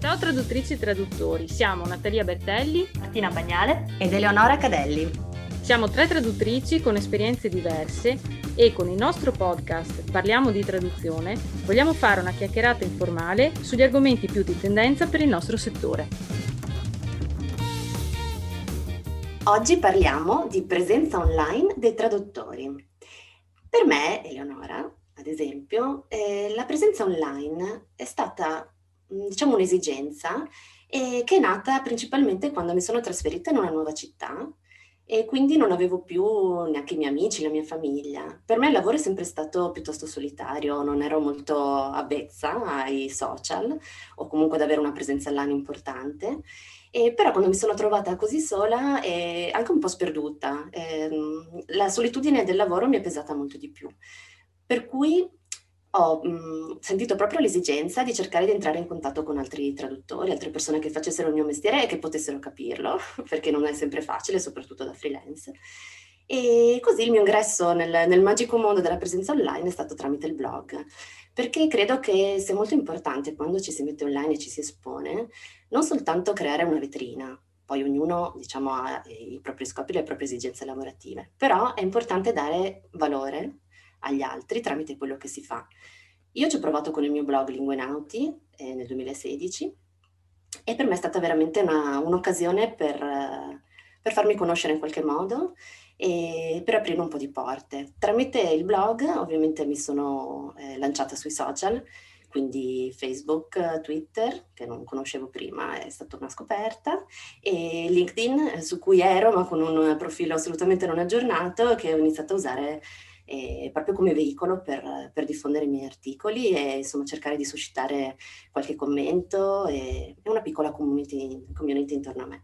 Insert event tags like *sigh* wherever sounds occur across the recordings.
Ciao traduttrici e traduttori, siamo Natalia Bertelli, Martina Bagnale ed Eleonora Cadelli. Siamo tre traduttrici con esperienze diverse e con il nostro podcast Parliamo di traduzione vogliamo fare una chiacchierata informale sugli argomenti più di tendenza per il nostro settore. Oggi parliamo di presenza online dei traduttori. Per me, Eleonora, ad esempio, eh, la presenza online è stata diciamo un'esigenza eh, che è nata principalmente quando mi sono trasferita in una nuova città e quindi non avevo più neanche i miei amici, la mia famiglia. Per me il lavoro è sempre stato piuttosto solitario, non ero molto avvezza ai social o comunque ad avere una presenza online importante. E però quando mi sono trovata così sola e anche un po' sperduta, ehm, la solitudine del lavoro mi è pesata molto di più. Per cui ho mh, sentito proprio l'esigenza di cercare di entrare in contatto con altri traduttori, altre persone che facessero il mio mestiere e che potessero capirlo, *laughs* perché non è sempre facile, soprattutto da freelance. E così il mio ingresso nel, nel magico mondo della presenza online è stato tramite il blog, perché credo che sia molto importante quando ci si mette online e ci si espone, non soltanto creare una vetrina, poi ognuno diciamo, ha i propri scopi, le proprie esigenze lavorative, però è importante dare valore agli altri tramite quello che si fa. Io ci ho provato con il mio blog Lingue Nauti eh, nel 2016 e per me è stata veramente una, un'occasione per, per, farmi conoscere in qualche modo e per aprire un po' di porte. Tramite il blog ovviamente mi sono eh, lanciata sui social, quindi Facebook, Twitter, che non conoscevo prima, è stata una scoperta, e LinkedIn, su cui ero, ma con un profilo assolutamente non aggiornato, che ho iniziato a usare eh, proprio come veicolo per, per, diffondere i miei articoli e insomma cercare di suscitare qualche commento e, e una piccola community, community, intorno a me.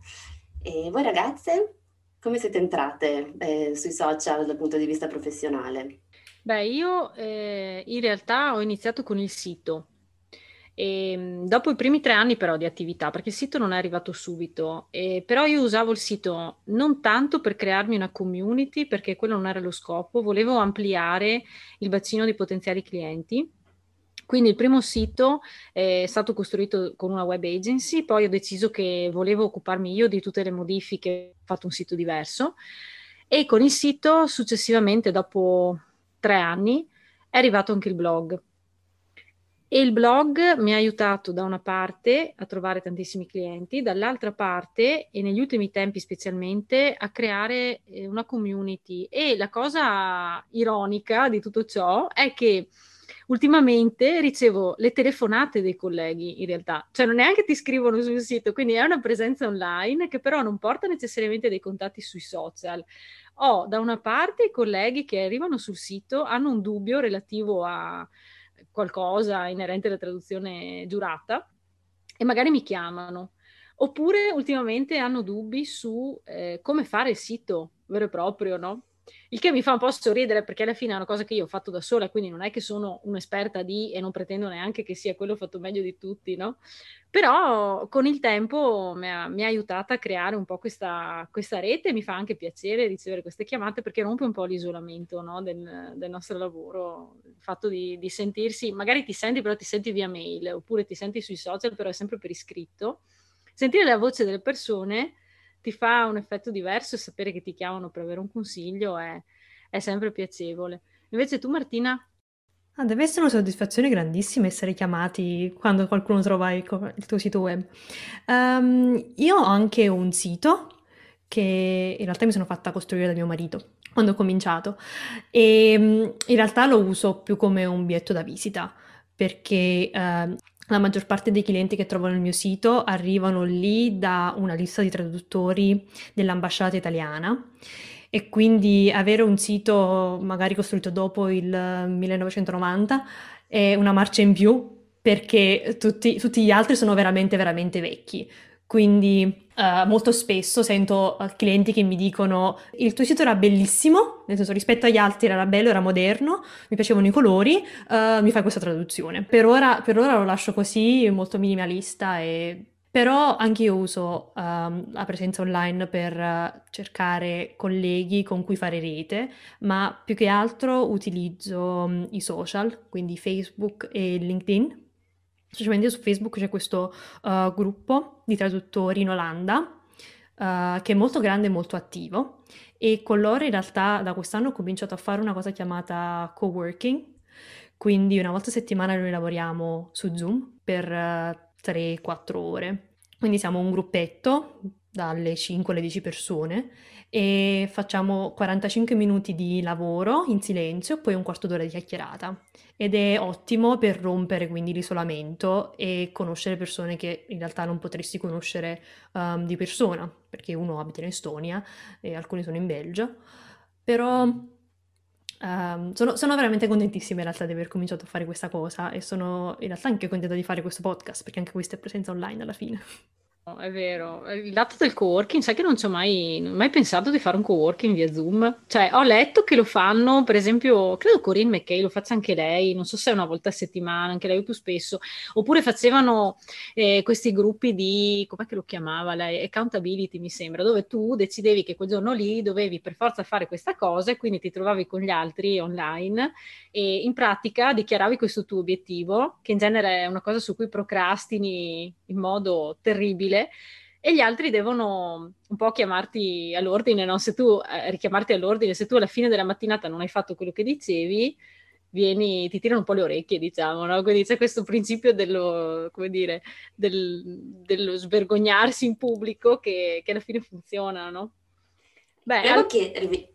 E voi ragazze, come siete entrate eh, sui social dal punto di vista professionale? Beh, io eh, in realtà ho iniziato con il sito, e, ehm, dopo i primi tre anni però di attività, perché il sito non è arrivato subito, e, però io usavo il sito non tanto per crearmi una community, perché quello non era lo scopo, volevo ampliare il bacino di potenziali clienti. Quindi il primo sito è stato costruito con una web agency, poi ho deciso che volevo occuparmi io di tutte le modifiche, ho fatto un sito diverso e con il sito successivamente, dopo tre anni, è arrivato anche il blog. E il blog mi ha aiutato da una parte a trovare tantissimi clienti, dall'altra parte, e negli ultimi tempi specialmente, a creare eh, una community. E la cosa ironica di tutto ciò è che ultimamente ricevo le telefonate dei colleghi in realtà, cioè non neanche ti scrivono sul sito, quindi è una presenza online che però non porta necessariamente dei contatti sui social. Ho da una parte i colleghi che arrivano sul sito, hanno un dubbio relativo a qualcosa inerente alla traduzione giurata e magari mi chiamano. Oppure ultimamente hanno dubbi su eh, come fare il sito vero e proprio, no? Il che mi fa un po' sorridere perché alla fine è una cosa che io ho fatto da sola, quindi non è che sono un'esperta di e non pretendo neanche che sia quello fatto meglio di tutti, no? Però con il tempo mi ha, mi ha aiutata a creare un po' questa, questa, rete e mi fa anche piacere ricevere queste chiamate perché rompe un po' l'isolamento no? del, del, nostro lavoro, il fatto di, di sentirsi, magari ti senti però ti senti via mail oppure ti senti sui social però è sempre per iscritto. Sentire la voce delle persone ti fa un effetto diverso e sapere che ti chiamano per avere un consiglio è, è sempre piacevole. Invece tu Martina? Ah, deve essere una soddisfazione grandissima essere chiamati quando qualcuno trova il, tuo sito web. Um, io ho anche un sito che in realtà mi sono fatta costruire da mio marito quando ho cominciato e in realtà lo uso più come un biglietto da visita perché uh, la maggior parte dei clienti che trovano il mio sito arrivano lì da una lista di traduttori dell'ambasciata italiana e quindi avere un sito magari costruito dopo il 1990 è una marcia in più perché tutti, tutti gli altri sono veramente veramente vecchi. Quindi Uh, molto spesso sento uh, clienti che mi dicono il tuo sito era bellissimo, nel senso rispetto agli altri era bello, era moderno, mi piacevano i colori, uh, mi fai questa traduzione. Per ora, per ora, lo lascio così, molto minimalista e... Però anche io uso um, la presenza online per cercare colleghi con cui fare rete, ma più che altro utilizzo um, i social, quindi Facebook e LinkedIn specialmente su Facebook c'è questo uh, gruppo di traduttori in Olanda uh, che è molto grande e molto attivo e con loro in realtà da quest'anno ho cominciato a fare una cosa chiamata co-working, quindi una volta a settimana noi lavoriamo su Zoom per uh, 3-4 ore. Quindi siamo un gruppetto dalle 5 alle 10 persone e facciamo 45 minuti di lavoro in silenzio e poi un quarto d'ora di chiacchierata. Ed è ottimo per rompere quindi l'isolamento e conoscere persone che in realtà non potresti conoscere um, di persona, perché uno abita in Estonia e alcuni sono in Belgio. Però um, sono, sono veramente contentissima in realtà di aver cominciato a fare questa cosa e sono in realtà anche contenta di fare questo podcast, perché anche questa è presenza online alla fine. È vero, il lato del coworking, sai che non ci ho mai, mai, pensato di fare un coworking via Zoom. Cioè, ho letto che lo fanno, per esempio, credo Corinne McKay lo faccia anche lei, non so se è una volta a settimana, anche lei più spesso, oppure facevano eh, questi gruppi di, com'è che lo chiamava lei? Accountability, mi sembra, dove tu decidevi che quel giorno lì dovevi per forza fare questa cosa e quindi ti trovavi con gli altri online e in pratica dichiaravi questo tuo obiettivo, che in genere è una cosa su cui procrastini in modo terribile e gli altri devono un po' chiamarti all'ordine, no? Se tu eh, richiamarti all'ordine, se tu alla fine della mattinata non hai fatto quello che dicevi, vieni, ti tirano un po' le orecchie, diciamo, no? Quindi c'è questo principio dello, come dire, del, dello svergognarsi in pubblico che, che alla fine funziona, no? Beh, al... chiedervi,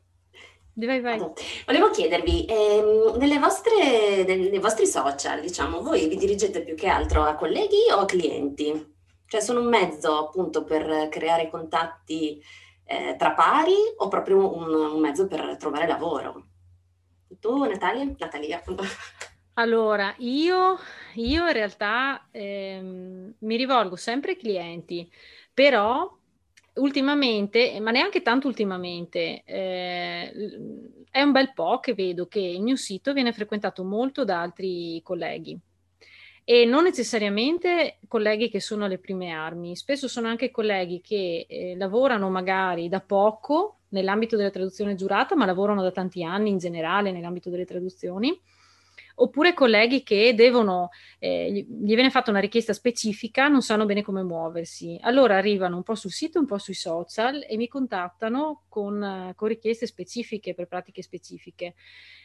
Vai, vai. Volevo chiedervi, ehm, vostre, nei vostri social, diciamo, voi vi dirigete più che altro a colleghi o a clienti? Cioè sono un mezzo appunto per creare contatti eh, tra pari o proprio un, un, mezzo per trovare lavoro? Tu Natalia? Natalia appunto. Allora, io, io in realtà ehm, mi rivolgo sempre ai clienti, però ultimamente, ma neanche tanto ultimamente, eh, è un bel po' che vedo che il mio sito viene frequentato molto da altri colleghi. E non necessariamente colleghi che sono alle prime armi, spesso sono anche colleghi che eh, lavorano magari da poco nell'ambito della traduzione giurata, ma lavorano da tanti anni in generale nell'ambito delle traduzioni, oppure colleghi che devono, eh, gli viene fatta una richiesta specifica, non sanno bene come muoversi. Allora arrivano un po' sul sito, un po' sui social e mi contattano con, con richieste specifiche per pratiche specifiche.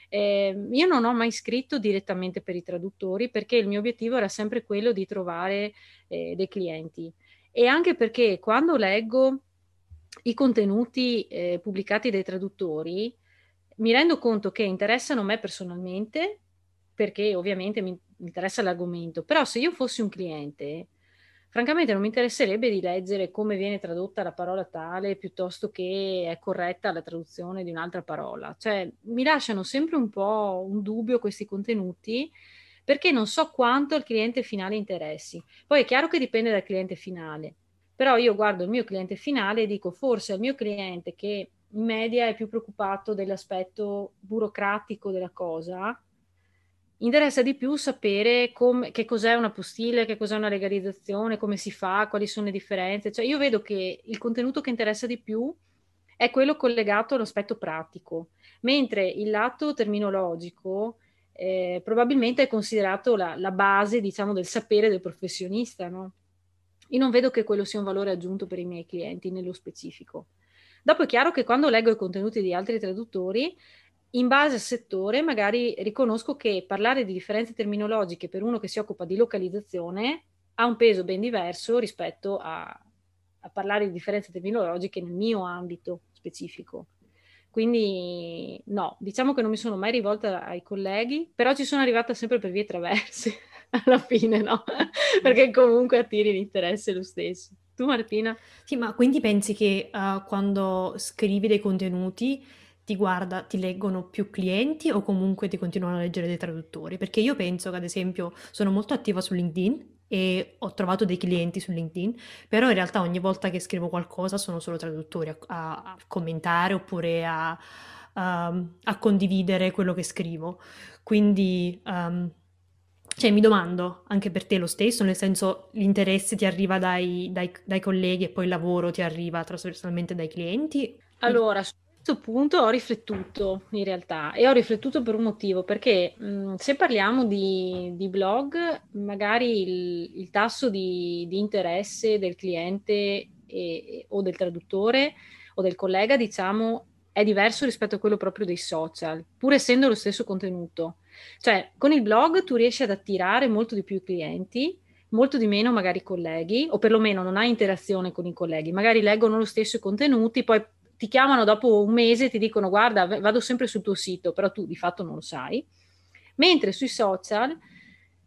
Eh, io non ho mai scritto direttamente per i traduttori perché il mio obiettivo era sempre quello di trovare eh, dei clienti e anche perché quando leggo i contenuti eh, pubblicati dai traduttori mi rendo conto che interessano me personalmente perché ovviamente mi interessa l'argomento, però se io fossi un cliente francamente non mi interesserebbe di leggere come viene tradotta la parola tale piuttosto che è corretta la traduzione di un'altra parola. Cioè, mi lasciano sempre un po' un dubbio questi contenuti perché non so quanto al cliente finale interessi. Poi è chiaro che dipende dal cliente finale, però io guardo il mio cliente finale e dico forse al mio cliente che in media è più preoccupato dell'aspetto burocratico della cosa, interessa di più sapere com- che cos'è una postille, che cos'è una legalizzazione, come si fa, quali sono le differenze. Cioè, io vedo che il contenuto che interessa di più è quello collegato all'aspetto pratico, mentre il lato terminologico eh, probabilmente è considerato la, la, base, diciamo, del sapere del professionista, no? Io non vedo che quello sia un valore aggiunto per i miei clienti nello specifico. Dopo è chiaro che quando leggo i contenuti di altri traduttori in base al settore magari riconosco che parlare di differenze terminologiche per uno che si occupa di localizzazione ha un peso ben diverso rispetto a, a parlare di differenze terminologiche nel mio ambito specifico. Quindi no, diciamo che non mi sono mai rivolta ai colleghi, però ci sono arrivata sempre per vie traverse *laughs* alla fine, no? Perché comunque attiri l'interesse lo stesso. Tu Martina? Sì, ma quindi pensi che uh, quando scrivi dei contenuti ti guarda, ti leggono più clienti o comunque ti continuano a leggere dei traduttori? Perché io penso che ad esempio sono molto attiva su LinkedIn e ho trovato dei clienti su LinkedIn, però in realtà ogni volta che scrivo qualcosa sono solo traduttori a, a, commentare oppure a, a, condividere quello che scrivo. Quindi um, cioè, mi domando anche per te lo stesso, nel senso l'interesse ti arriva dai, dai, dai colleghi e poi il lavoro ti arriva trasversalmente dai clienti? Allora, questo punto ho riflettuto in realtà e ho riflettuto per un motivo, perché mh, se parliamo di, di blog, magari il, il tasso di, di, interesse del cliente e, o del traduttore o del collega, diciamo, è diverso rispetto a quello proprio dei social, pur essendo lo stesso contenuto. Cioè, con il blog tu riesci ad attirare molto di più i clienti, molto di meno magari i colleghi, o perlomeno non hai interazione con i colleghi, magari leggono lo stesso i contenuti, poi ti chiamano dopo un mese e ti dicono guarda, vado sempre sul tuo sito, però tu di fatto non lo sai. Mentre sui social,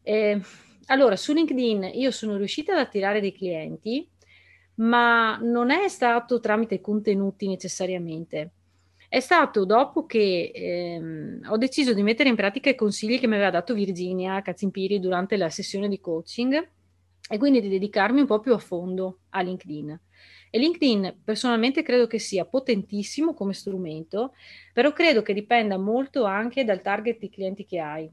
eh, allora su LinkedIn io sono riuscita ad attirare dei clienti, ma non è stato tramite contenuti necessariamente. È stato dopo che ehm, ho deciso di mettere in pratica i consigli che mi aveva dato Virginia Cazzimpiri durante la sessione di coaching e quindi di dedicarmi un po' più a fondo a LinkedIn. E LinkedIn personalmente credo che sia potentissimo come strumento, però credo che dipenda molto anche dal target di clienti che hai.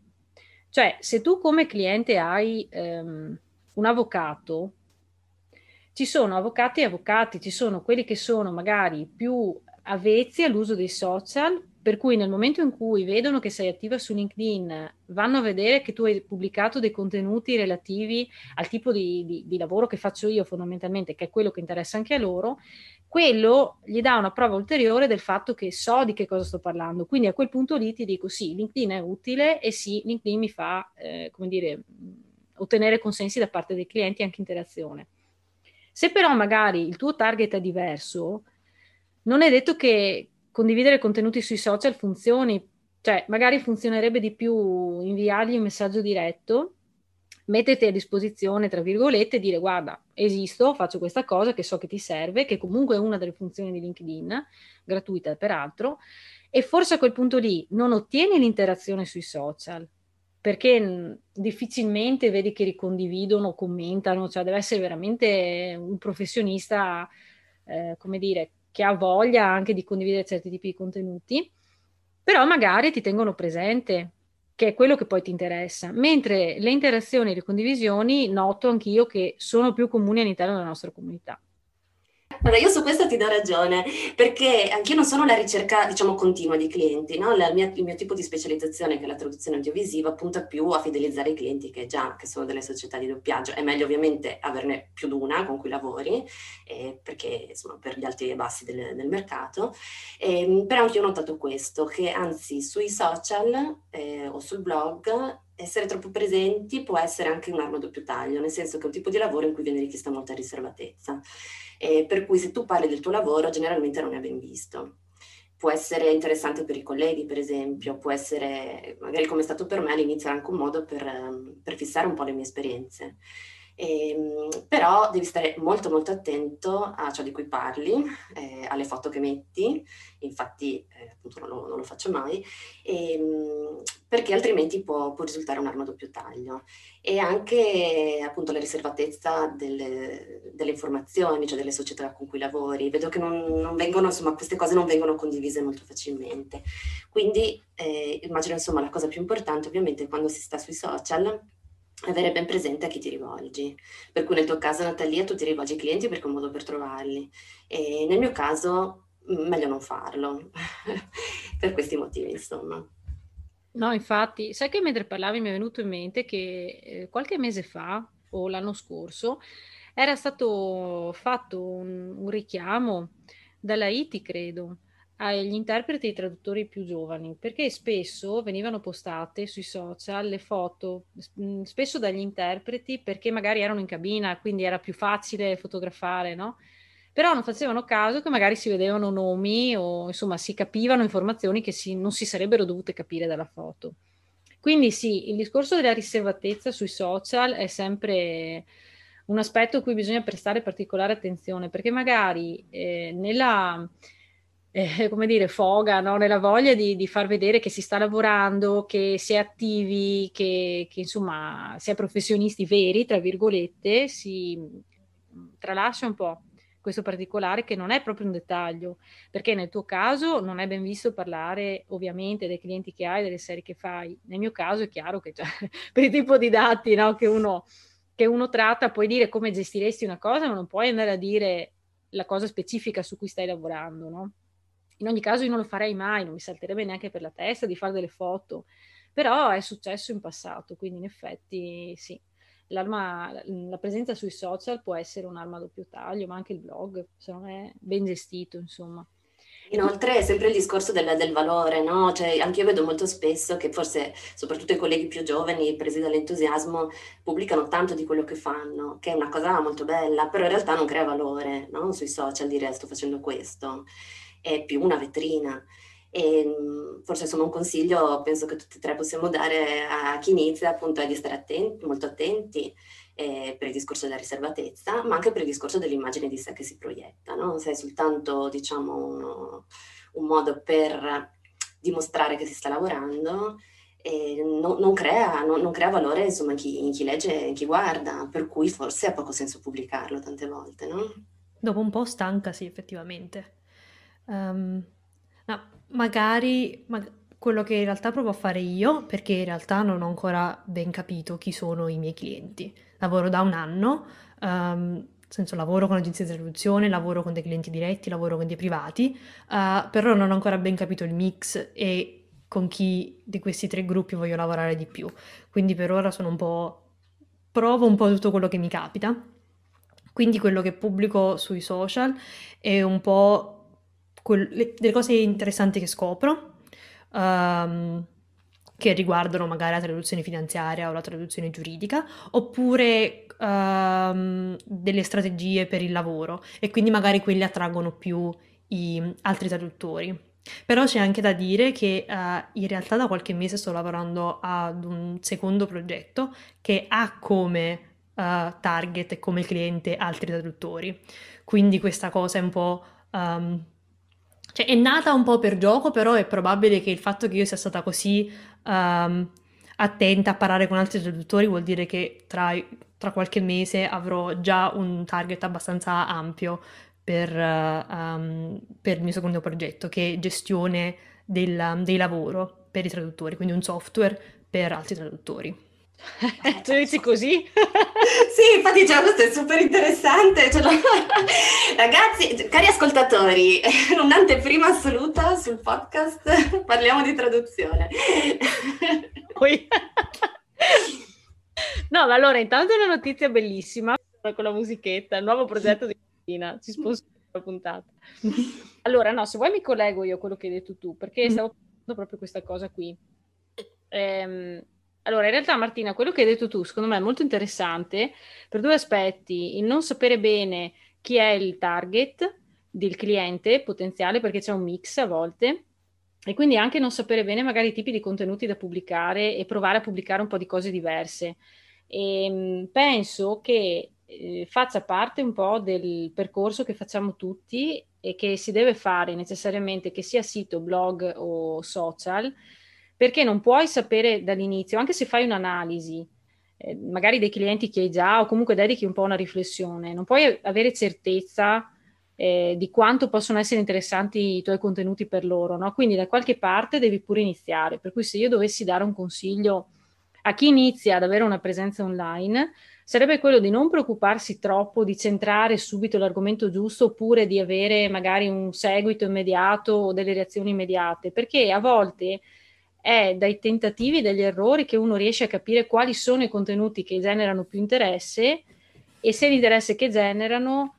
Cioè, se tu come cliente hai um, un avvocato, ci sono avvocati e avvocati, ci sono quelli che sono magari più avvezzi all'uso dei social, per cui nel momento in cui vedono che sei attiva su LinkedIn, vanno a vedere che tu hai pubblicato dei contenuti relativi al tipo di, di, di, lavoro che faccio io fondamentalmente, che è quello che interessa anche a loro, quello gli dà una prova ulteriore del fatto che so di che cosa sto parlando. Quindi a quel punto lì ti dico sì, LinkedIn è utile e sì, LinkedIn mi fa, eh, come dire, ottenere consensi da parte dei clienti e anche interazione. Se però magari il tuo target è diverso, non è detto che condividere contenuti sui social funzioni, cioè magari funzionerebbe di più inviargli un messaggio diretto, metterti a disposizione, tra virgolette, dire guarda, esisto, faccio questa cosa che so che ti serve, che comunque è una delle funzioni di LinkedIn, gratuita peraltro, e forse a quel punto lì non ottieni l'interazione sui social, perché difficilmente vedi che ricondividono, commentano, cioè deve essere veramente un professionista, eh, come dire, che ha voglia anche di condividere certi tipi di contenuti, però magari ti tengono presente, che è quello che poi ti interessa. Mentre le interazioni e le condivisioni noto anch'io che sono più comuni all'interno della nostra comunità. Allora, io su questo ti do ragione, perché anch'io non sono la ricerca, diciamo, continua di clienti, no? mia, il mio tipo di specializzazione, che è la traduzione audiovisiva, punta più a fidelizzare i clienti che già, che sono delle società di doppiaggio. È meglio ovviamente averne più di una con cui lavori, eh, perché, insomma, per gli alti e bassi del, del mercato. Eh, però anche io ho notato questo, che anzi sui social eh, o sul blog essere troppo presenti può essere anche un'arma a doppio taglio, nel senso che è un tipo di lavoro in cui viene richiesta molta riservatezza. Eh, per cui se tu parli del tuo lavoro generalmente non è ben visto. Può essere interessante per i colleghi, per esempio, può essere, magari come è stato per me all'inizio, anche un modo per, per fissare un po' le mie esperienze. Eh, però devi stare molto molto attento a ciò di cui parli, eh, alle foto che metti, infatti eh, appunto non lo, non lo, faccio mai, ehm, perché altrimenti può, può, risultare un'arma a doppio taglio. E anche appunto la riservatezza delle, delle, informazioni, cioè delle società con cui lavori. Vedo che non, non vengono, insomma, queste cose non vengono condivise molto facilmente. Quindi eh, immagino insomma la cosa più importante ovviamente quando si sta sui social avere ben presente a chi ti rivolgi. Per cui nel tuo caso, Natalia, tu ti rivolgi ai clienti perché è un modo per trovarli. E nel mio caso, meglio non farlo, *laughs* per questi motivi, insomma. No, infatti, sai che mentre parlavi mi è venuto in mente che eh, qualche mese fa, o l'anno scorso, era stato fatto un, un richiamo dalla ITI, credo, agli interpreti e ai traduttori più giovani, perché spesso venivano postate sui social le foto, mm, spesso dagli interpreti, perché magari erano in cabina, quindi era più facile fotografare, no? Però non facevano caso che magari si vedevano nomi o insomma si capivano informazioni che si, non si sarebbero dovute capire dalla foto. Quindi sì, il discorso della riservatezza sui social è sempre un aspetto a cui bisogna prestare particolare attenzione, perché magari eh, nella eh, come dire, foga, no? nella voglia di, di, far vedere che si sta lavorando, che si è attivi, che, che insomma si è professionisti veri, tra virgolette, si tralascia un po' questo particolare che non è proprio un dettaglio, perché nel tuo caso non è ben visto parlare ovviamente dei clienti che hai, delle serie che fai. Nel mio caso è chiaro che cioè, *laughs* per il tipo di dati no, che, uno, che uno tratta puoi dire come gestiresti una cosa, ma non puoi andare a dire la cosa specifica su cui stai lavorando, no? In ogni caso io non lo farei mai, non mi salterebbe neanche per la testa di fare delle foto, però è successo in passato, quindi in effetti sì, la presenza sui social può essere un'arma a doppio taglio, ma anche il blog, se non è ben gestito, insomma. Inoltre è sempre il discorso del, del valore, no? Cioè, anche io vedo molto spesso che forse, soprattutto i colleghi più giovani, presi dall'entusiasmo, pubblicano tanto di quello che fanno, che è una cosa molto bella, però in realtà non crea valore, no? Sui social dire sto facendo questo, è più una vetrina. E mm, forse insomma un consiglio penso che tutti e tre possiamo dare a chi inizia appunto è di stare attenti, molto attenti eh, per il discorso della riservatezza, ma anche per il discorso dell'immagine di sé che si proietta, no? Se è soltanto, diciamo, uno, un modo per dimostrare che si sta lavorando, eh, non, non, crea, non, non, crea, valore insomma, in chi, in chi legge e in chi guarda, per cui forse ha poco senso pubblicarlo tante volte, no? Dopo un po' stanca, sì, effettivamente. Um, no, magari, mag- quello che in realtà provo a fare io, perché in realtà non ho ancora ben capito chi sono i miei clienti lavoro da un anno, nel senso lavoro con agenzie di traduzione, lavoro con dei clienti diretti, lavoro con dei privati, uh, però non ho ancora ben capito il mix e con chi di questi tre gruppi voglio lavorare di più. Quindi per ora sono un po'... provo un po' tutto quello che mi capita. Quindi quello che pubblico sui social è un po' quel, le, delle cose interessanti che scopro. Um, che riguardano magari la traduzione finanziaria o la traduzione giuridica, oppure um, delle strategie per il lavoro e quindi magari quelli attraggono più i altri traduttori. Però c'è anche da dire che uh, in realtà da qualche mese sto lavorando ad un secondo progetto che ha come uh, target e come cliente altri traduttori. Quindi questa cosa è un po'... Um, cioè è nata un po' per gioco, però è probabile che il fatto che io sia stata così um, attenta a parlare con altri traduttori vuol dire che tra, tra, qualche mese avrò già un target abbastanza ampio per, uh, um, per il mio secondo progetto, che è gestione del, del lavoro per i traduttori, quindi un software per altri traduttori. Tu dici così? *laughs* sì, infatti cioè, questo è super interessante. Cioè, *laughs* ragazzi, cari ascoltatori, *laughs* un'anteprima assoluta sul podcast, parliamo di traduzione. No, ma allora intanto è una notizia bellissima con la musichetta, il nuovo progetto di Martina, ci sponsoriamo la puntata. Allora, no, se vuoi mi collego io a quello che hai detto tu, perché stavo pensando proprio questa cosa qui. Ehm, allora, in realtà Martina, quello che hai detto tu, secondo me è molto interessante per due aspetti. Il non sapere bene chi è il target del cliente potenziale, perché c'è un mix a volte, e quindi anche non sapere bene magari i tipi di contenuti da pubblicare e provare a pubblicare un po' di cose diverse. E, ehm, penso che eh, faccia parte un po' del percorso che facciamo tutti e che si deve fare necessariamente, che sia sito, blog o social, perché non puoi sapere dall'inizio, anche se fai un'analisi, eh, magari dei clienti che hai già o comunque dedichi un po' una riflessione, non puoi avere certezza eh, di quanto possono essere interessanti i tuoi contenuti per loro, no? Quindi da qualche parte devi pure iniziare, per cui se io dovessi dare un consiglio a chi inizia ad avere una presenza online, sarebbe quello di non preoccuparsi troppo di centrare subito l'argomento giusto oppure di avere magari un seguito immediato o delle reazioni immediate, perché a volte è dai tentativi e dagli errori che uno riesce a capire quali sono i contenuti che generano più interesse e se l'interesse che generano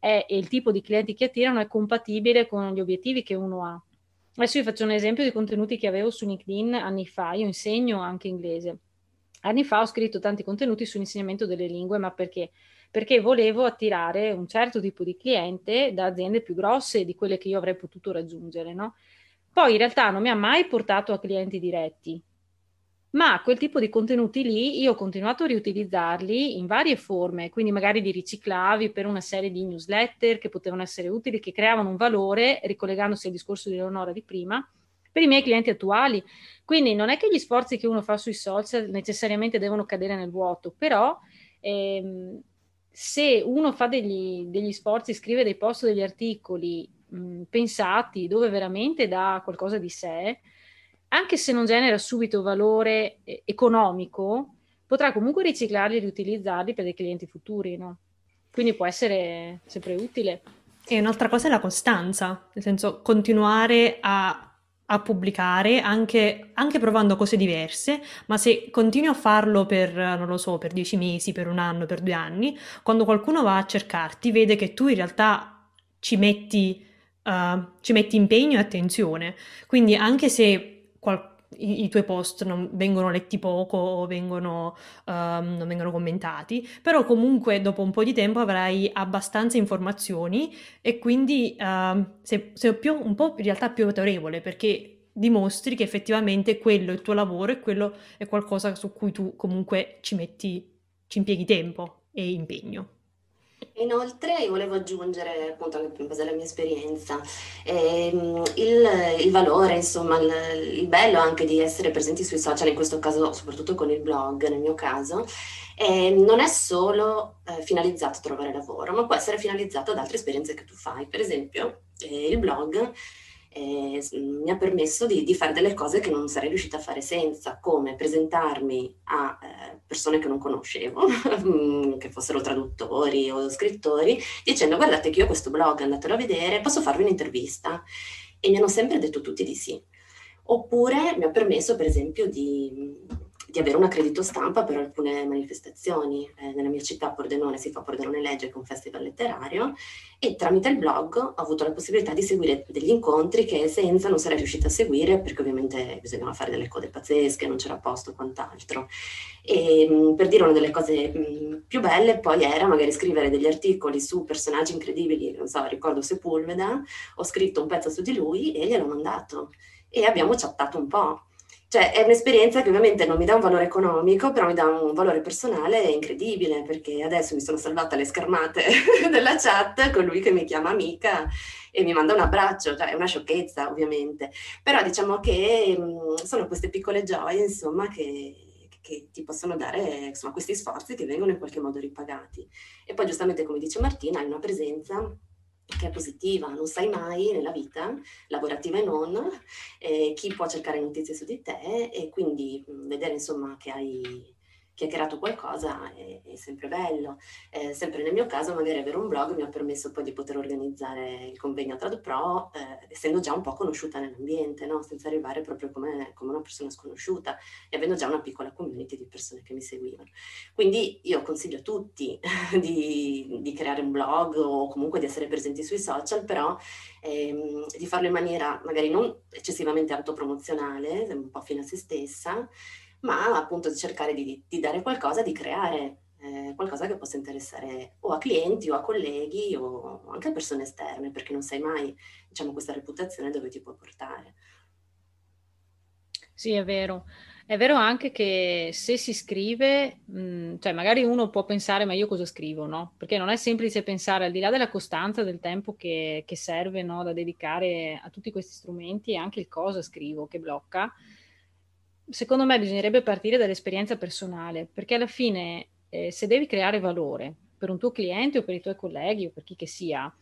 è, e il tipo di clienti che attirano è compatibile con gli obiettivi che uno ha. Adesso vi faccio un esempio di contenuti che avevo su LinkedIn anni fa, io insegno anche inglese. Anni fa ho scritto tanti contenuti sull'insegnamento delle lingue, ma perché? Perché volevo attirare un certo tipo di cliente da aziende più grosse di quelle che io avrei potuto raggiungere, no? Poi in realtà non mi ha mai portato a clienti diretti, ma quel tipo di contenuti lì io ho continuato a riutilizzarli in varie forme, quindi magari li riciclavi per una serie di newsletter che potevano essere utili, che creavano un valore, ricollegandosi al discorso di Leonora di prima, per i miei clienti attuali. Quindi non è che gli sforzi che uno fa sui social necessariamente devono cadere nel vuoto, però ehm, se uno fa degli, degli sforzi, scrive dei post, degli articoli mh, pensati, dove veramente dà qualcosa di sé, anche se non genera subito valore eh, economico, potrà comunque riciclarli e riutilizzarli per dei clienti futuri, no? Quindi può essere sempre utile. E un'altra cosa è la costanza, nel senso continuare a a pubblicare anche, anche, provando cose diverse, ma se continui a farlo per, non lo so, per dieci mesi, per un anno, per due anni, quando qualcuno va a cercarti, vede che tu in realtà ci metti, uh, ci metti impegno e attenzione. Quindi anche se qualcuno i, i, tuoi post non vengono letti poco o vengono, um, non vengono commentati, però comunque dopo un po' di tempo avrai abbastanza informazioni e quindi uh, sei, sei più, un po' in realtà più autorevole perché dimostri che effettivamente quello è il tuo lavoro e quello è qualcosa su cui tu comunque ci metti, ci impieghi tempo e impegno. Inoltre io volevo aggiungere, appunto, in base alla mia esperienza, ehm, il, il valore, insomma, il, il bello anche di essere presenti sui social, in questo caso soprattutto con il blog, nel mio caso, eh, non è solo eh, finalizzato a trovare lavoro, ma può essere finalizzato ad altre esperienze che tu fai. Per esempio, eh, il blog eh, mi ha permesso di, di, fare delle cose che non sarei riuscita a fare senza, come presentarmi a eh, persone che non conoscevo, *laughs* che fossero traduttori o scrittori, dicendo guardate che io ho questo blog, andatelo a vedere, posso farvi un'intervista? E mi hanno sempre detto tutti di sì. Oppure mi ha permesso, per esempio, di di avere un accredito stampa per alcune manifestazioni. Eh, nella mia città, Pordenone, si fa Pordenone Legge, che è un festival letterario, e tramite il blog ho avuto la possibilità di seguire degli incontri che senza non sarei riuscita a seguire, perché ovviamente bisognava fare delle code pazzesche, non c'era posto e quant'altro. E mh, per dire una delle cose mh, più belle poi era magari scrivere degli articoli su personaggi incredibili, non so, ricordo Sepulveda, ho scritto un pezzo su di lui e gliel'ho mandato e abbiamo chattato un po'. Cioè, è un'esperienza che ovviamente non mi dà un valore economico, però mi dà un valore personale incredibile, perché adesso mi sono salvata le schermate *laughs* della chat con lui che mi chiama amica e mi manda un abbraccio, cioè è una sciocchezza ovviamente, però diciamo che mh, sono queste piccole gioie, insomma, che, che ti possono dare insomma, questi sforzi che vengono in qualche modo ripagati. E poi giustamente come dice Martina, hai una presenza che è positiva, non sai mai nella vita, lavorativa e non, eh, chi può cercare notizie su di te e quindi vedere insomma che hai chiacchierato qualcosa è, è sempre bello. Eh, sempre nel mio caso, magari avere un blog mi ha permesso poi di poter organizzare il convegno TradPro, eh, essendo già un po' conosciuta nell'ambiente, no? senza arrivare proprio come, come, una persona sconosciuta e avendo già una piccola community di persone che mi seguivano. Quindi io consiglio a tutti *laughs* di, di creare un blog o comunque di essere presenti sui social, però ehm, di farlo in maniera magari non eccessivamente autopromozionale, un po' fine a se stessa, ma appunto cercare di, di dare qualcosa, di creare eh, qualcosa che possa interessare o a clienti o a colleghi o anche a persone esterne, perché non sai mai, diciamo, questa reputazione dove ti può portare. Sì, è vero. È vero anche che se si scrive, mh, mm, cioè magari uno può pensare ma io cosa scrivo, no? Perché non è semplice pensare al di là della costanza del tempo che, che serve no, da dedicare a tutti questi strumenti e anche il cosa scrivo che blocca secondo me bisognerebbe partire dall'esperienza personale, perché alla fine eh, se devi creare valore per un tuo cliente o per i tuoi colleghi o per chi che sia,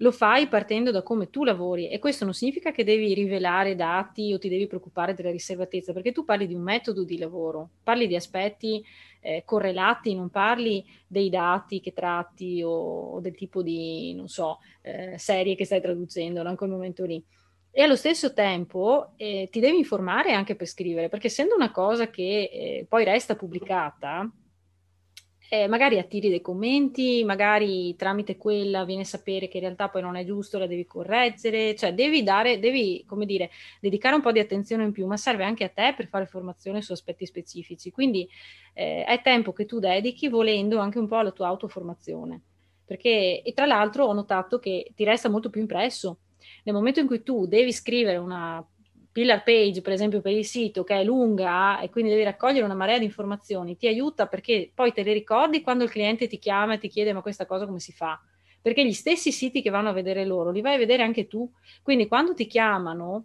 lo fai partendo da come tu lavori e questo non significa che devi rivelare dati o ti devi preoccupare della riservatezza, perché tu parli di un metodo di lavoro, parli di aspetti eh, correlati, non parli dei dati che tratti o, o del tipo di, non so, eh, serie che stai traducendo no? in quel momento lì e allo stesso tempo eh, ti devi informare anche per scrivere, perché essendo una cosa che eh, poi resta pubblicata, eh, magari attiri dei commenti, magari tramite quella viene a sapere che in realtà poi non è giusto, la devi correggere, cioè devi dare, devi, come dire, dedicare un po' di attenzione in più, ma serve anche a te per fare formazione su aspetti specifici. Quindi eh, è tempo che tu dedichi volendo anche un po' alla tua autoformazione. Perché, e tra l'altro ho notato che ti resta molto più impresso nel momento in cui tu devi scrivere una pillar page, per esempio, per il sito che è lunga e quindi devi raccogliere una marea di informazioni, ti aiuta perché poi te le ricordi quando il cliente ti chiama e ti chiede ma questa cosa come si fa? Perché gli stessi siti che vanno a vedere loro li vai a vedere anche tu. Quindi quando ti chiamano,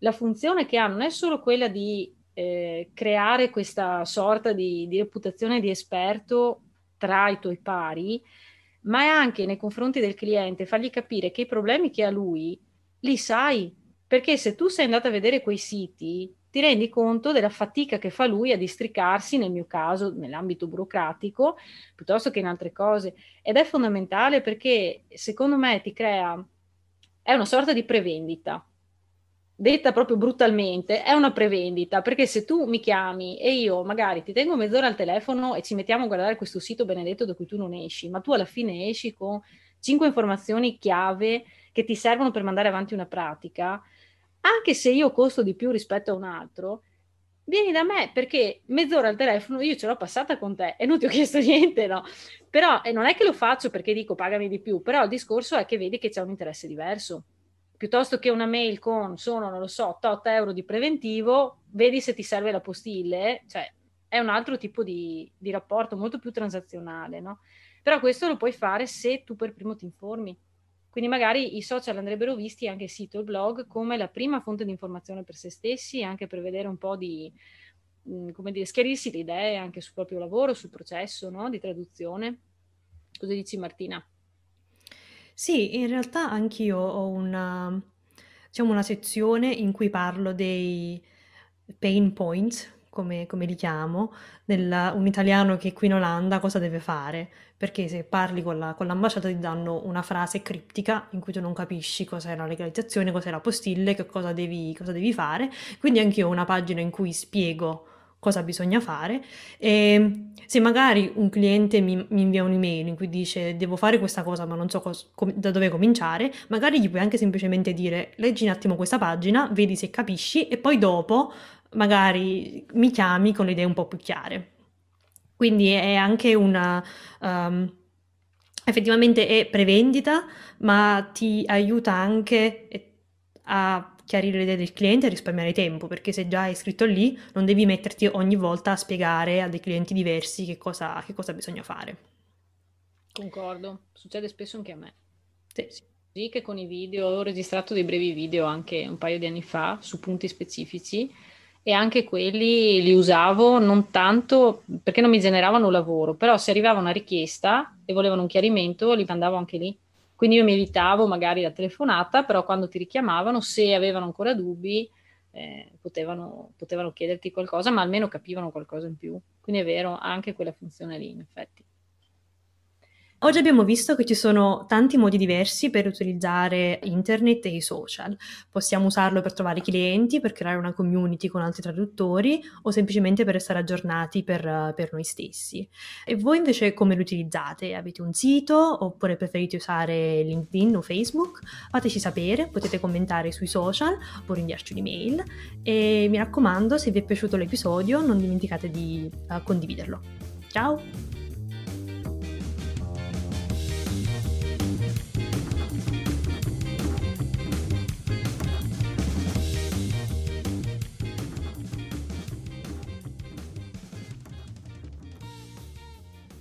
la funzione che hanno non è solo quella di eh, creare questa sorta di, di reputazione di esperto tra i tuoi pari, ma è anche nei confronti del cliente fargli capire che i problemi che ha lui li sai, perché se tu sei andato a vedere quei siti ti rendi conto della fatica che fa lui a districarsi, nel mio caso, nell'ambito burocratico, piuttosto che in altre cose. Ed è fondamentale perché, secondo me, ti crea, è una sorta di prevendita. Detta proprio brutalmente, è una prevendita, perché se tu mi chiami e io magari ti tengo mezz'ora al telefono e ci mettiamo a guardare questo sito benedetto da cui tu non esci, ma tu alla fine esci con cinque informazioni chiave che ti servono per mandare avanti una pratica, anche se io costo di più rispetto a un altro, vieni da me perché mezz'ora al telefono io ce l'ho passata con te e non ti ho chiesto niente, no? Però e non è che lo faccio perché dico pagami di più, però il discorso è che vedi che c'è un interesse diverso. Piuttosto che una mail con sono, non lo so, 8 euro di preventivo, vedi se ti serve la postille, cioè è un altro tipo di, di rapporto molto più transazionale, no? Però questo lo puoi fare se tu per primo ti informi. Quindi magari i social andrebbero visti, anche il sito, il blog, come la prima fonte di informazione per se stessi, anche per vedere un po' di, mm, come dire, schiarirsi le idee anche sul proprio lavoro, sul processo no? di traduzione. Cosa dici Martina? Sì, in realtà anch'io ho una, diciamo una sezione in cui parlo dei pain points, come, come li chiamo, nella, un italiano che qui in Olanda cosa deve fare, perché se parli con, la, l'ambasciata ti danno una frase criptica in cui tu non capisci cos'è la legalizzazione, cos'è la postille, che cosa devi, cosa devi fare, quindi anche ho una pagina in cui spiego cosa bisogna fare e se magari un cliente mi, mi, invia un'email in cui dice devo fare questa cosa ma non so cos- com- da dove cominciare, magari gli puoi anche semplicemente dire leggi un attimo questa pagina, vedi se capisci e poi dopo magari mi chiami con le idee un po' più chiare. Quindi è anche una... Um, effettivamente è prevendita, ma ti aiuta anche a chiarire le idee del cliente e risparmiare tempo, perché se già è scritto lì non devi metterti ogni volta a spiegare a dei clienti diversi che cosa, che cosa bisogna fare. Concordo, succede spesso anche a me. Sì. Sì, che con i video, ho registrato dei brevi video anche un paio di anni fa su punti specifici e anche quelli li usavo non tanto perché non mi generavano lavoro, però se arrivava una richiesta e volevano un chiarimento, li mandavo anche lì. Quindi io mi evitavo magari la telefonata, però quando ti richiamavano, se avevano ancora dubbi, eh, potevano, potevano chiederti qualcosa, ma almeno capivano qualcosa in più. Quindi è vero, anche quella funzione lì, in effetti. Oggi abbiamo visto che ci sono tanti modi diversi per utilizzare internet e i social. Possiamo usarlo per trovare clienti, per creare una community con altri traduttori o semplicemente per restare aggiornati per, per noi stessi. E voi invece come lo utilizzate? Avete un sito oppure preferite usare LinkedIn o Facebook? Fateci sapere, potete commentare sui social oppure inviarci un'email e mi raccomando se vi è piaciuto l'episodio non dimenticate di uh, condividerlo. Ciao!